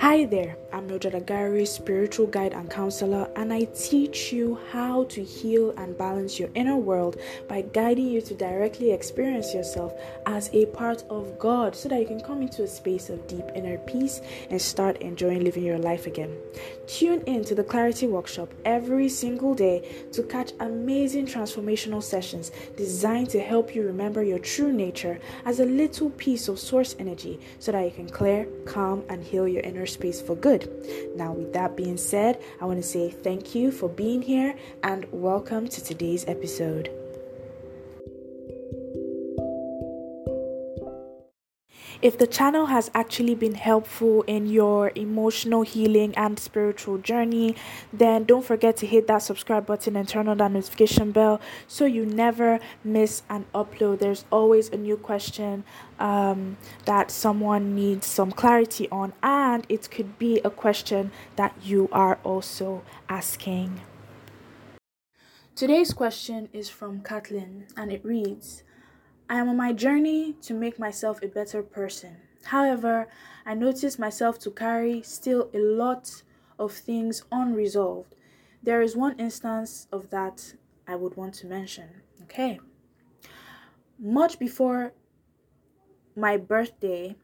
Hi there, I'm Mildred Agary, spiritual guide and counselor, and I teach you how to heal and balance your inner world by guiding you to directly experience yourself as a part of God so that you can come into a space of deep inner peace and start enjoying living your life again. Tune in to the Clarity Workshop every single day to catch amazing transformational sessions designed to help you remember your true nature as a little piece of source energy so that you can clear, calm, and heal your inner space for good. Now, with that being said, I want to say thank you for being here and welcome to today's episode. If the channel has actually been helpful in your emotional healing and spiritual journey, then don't forget to hit that subscribe button and turn on that notification bell so you never miss an upload. There's always a new question um, that someone needs some clarity on, and it could be a question that you are also asking. Today's question is from Kathleen, and it reads I am on my journey to make myself a better person. However, I notice myself to carry still a lot of things unresolved. There is one instance of that I would want to mention. Okay. Much before my birthday,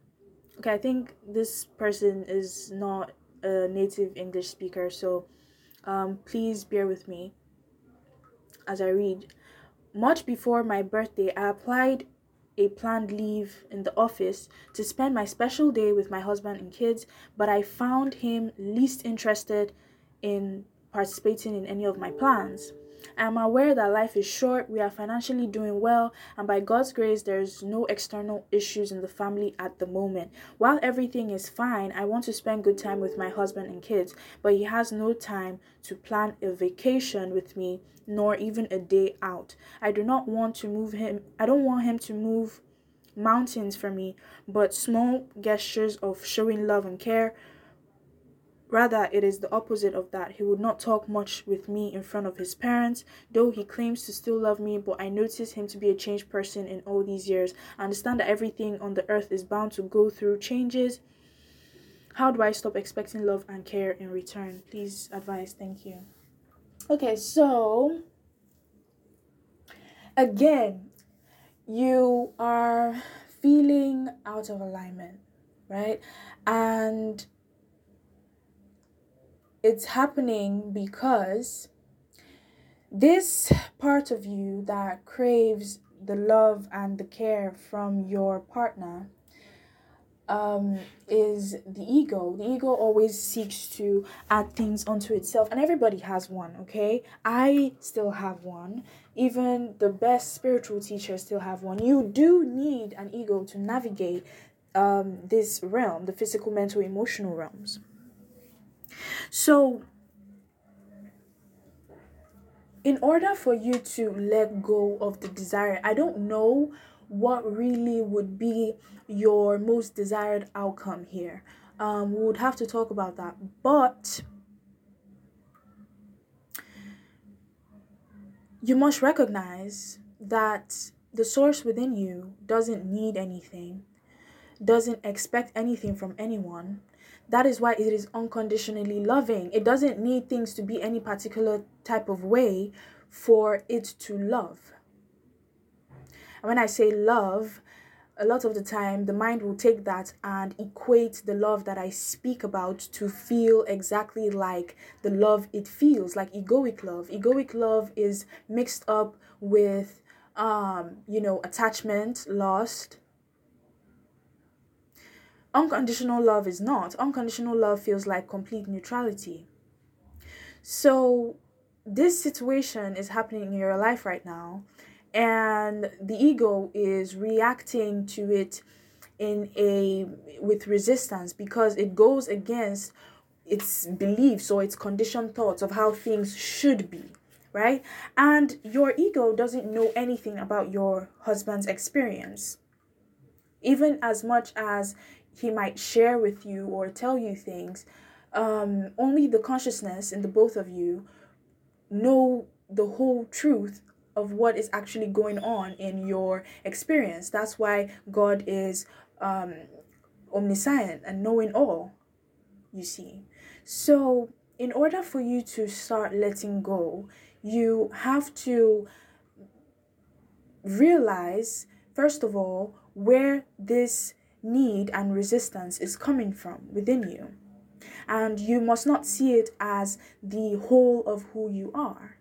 okay, I think this person is not a native English speaker, so um, please bear with me as I read. Much before my birthday, I applied a planned leave in the office to spend my special day with my husband and kids, but I found him least interested in participating in any of my plans. I am aware that life is short, we are financially doing well, and by God's grace, there's no external issues in the family at the moment. While everything is fine, I want to spend good time with my husband and kids, but he has no time to plan a vacation with me, nor even a day out. I do not want to move him, I don't want him to move mountains for me, but small gestures of showing love and care Rather, it is the opposite of that. He would not talk much with me in front of his parents, though he claims to still love me, but I notice him to be a changed person in all these years. I understand that everything on the earth is bound to go through changes. How do I stop expecting love and care in return? Please advise. Thank you. Okay, so again, you are feeling out of alignment, right? And it's happening because this part of you that craves the love and the care from your partner um, is the ego. The ego always seeks to add things onto itself, and everybody has one, okay? I still have one. Even the best spiritual teachers still have one. You do need an ego to navigate um, this realm, the physical, mental, emotional realms. So, in order for you to let go of the desire, I don't know what really would be your most desired outcome here. Um, we would have to talk about that. But you must recognize that the source within you doesn't need anything, doesn't expect anything from anyone, that is why it is unconditionally loving. It doesn't need things to be any particular type of way for it to love. And when I say love, a lot of the time the mind will take that and equate the love that I speak about to feel exactly like the love it feels, like egoic love. Egoic love is mixed up with um, you know, attachment, lust, Unconditional love is not. Unconditional love feels like complete neutrality. So, this situation is happening in your life right now, and the ego is reacting to it in a with resistance because it goes against its beliefs or its conditioned thoughts of how things should be right and your ego doesn't know anything about your husband's experience even as much as he might share with you or tell you things um, only the consciousness in the both of you know the whole truth of what is actually going on in your experience that's why god is um, omniscient and knowing all you see. So, in order for you to start letting go, you have to realize, first of all, where this need and resistance is coming from within you. And you must not see it as the whole of who you are.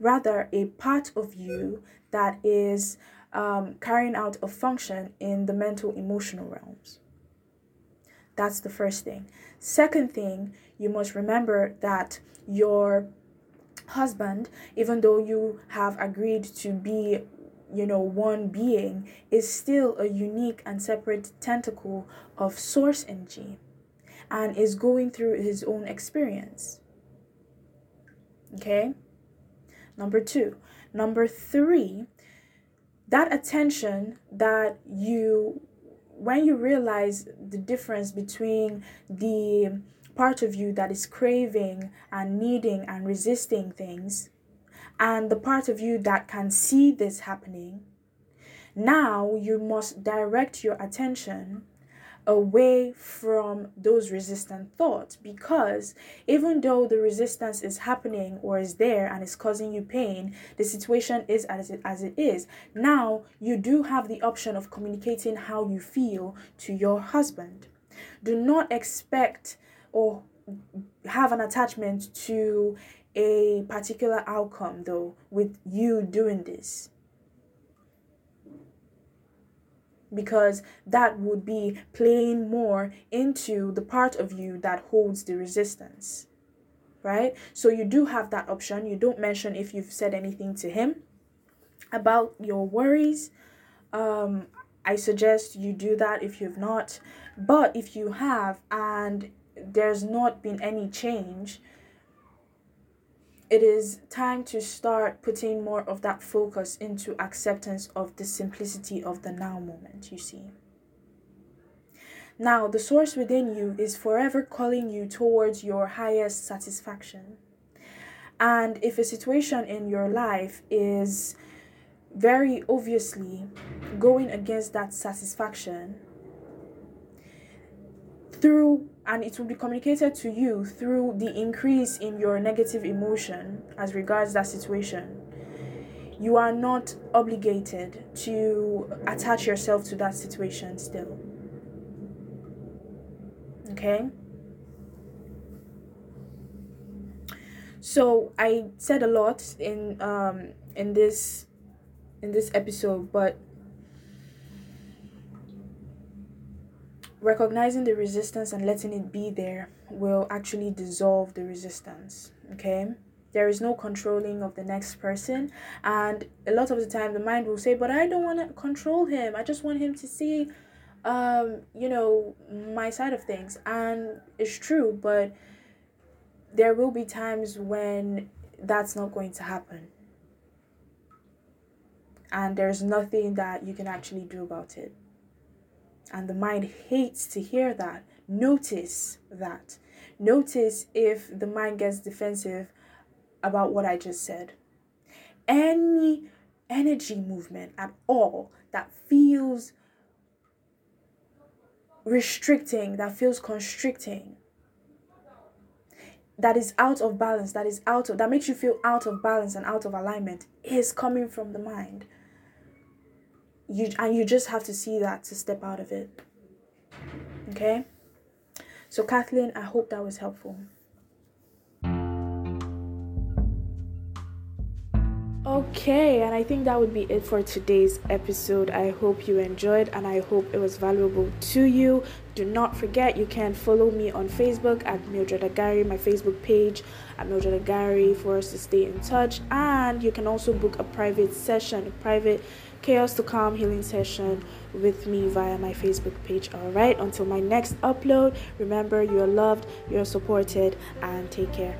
Rather, a part of you that is um, carrying out a function in the mental emotional realms. That's the first thing. Second thing, you must remember that your husband, even though you have agreed to be, you know, one being, is still a unique and separate tentacle of source energy and is going through his own experience. Okay? Number two. Number three, that attention that you when you realize the difference between the part of you that is craving and needing and resisting things and the part of you that can see this happening, now you must direct your attention away from those resistant thoughts. Because even though the resistance is happening or is there and is causing you pain the situation is as it, as it is. Now you do have the option of communicating how you feel to your husband. Do not expect or have an attachment to a particular outcome though with you doing this. Because that would be playing more into the part of you that holds the resistance right? So you do have that option. You don't mention if you've said anything to him about your worries. Um i suggest you do that if you've not. But if you have and there's not been any change it is time to start putting more of that focus into acceptance of the simplicity of the now moment, you see. Now, the source within you is forever calling you towards your highest satisfaction. And if a situation in your life is very obviously going against that satisfaction, through and it will be communicated to you through the increase in your negative emotion as regards that situation. You are not obligated to attach yourself to that situation still. Okay? So i said a lot in um in this in this episode but recognizing the resistance and letting it be there will actually dissolve the resistance okay? There is no controlling of the next person and a lot of the time the mind will say but i don't want to control him. I just want him to see um you know my side of things. And it's true but there will be times when that's not going to happen. And there's nothing that you can actually do about it and the mind hates to hear that. Notice that. Notice if the mind gets defensive about what I just said. Any energy movement at all that feels restricting, that feels constricting, that is out of balance, that is out of that makes you feel out of balance and out of alignment is coming from the mind you and you just have to see that to step out of it okay so kathleen i hope that was helpful Okay, and I think that would be it for today's episode. I hope you enjoyed and I hope it was valuable to you. Do not forget you can follow me on Facebook at Mildred Agary, my Facebook page at Mildred Agary for us to stay in touch. And you can also book a private session, a private chaos to calm healing session with me via my Facebook page. All right, until my next upload, remember you're loved, you're supported, and take care.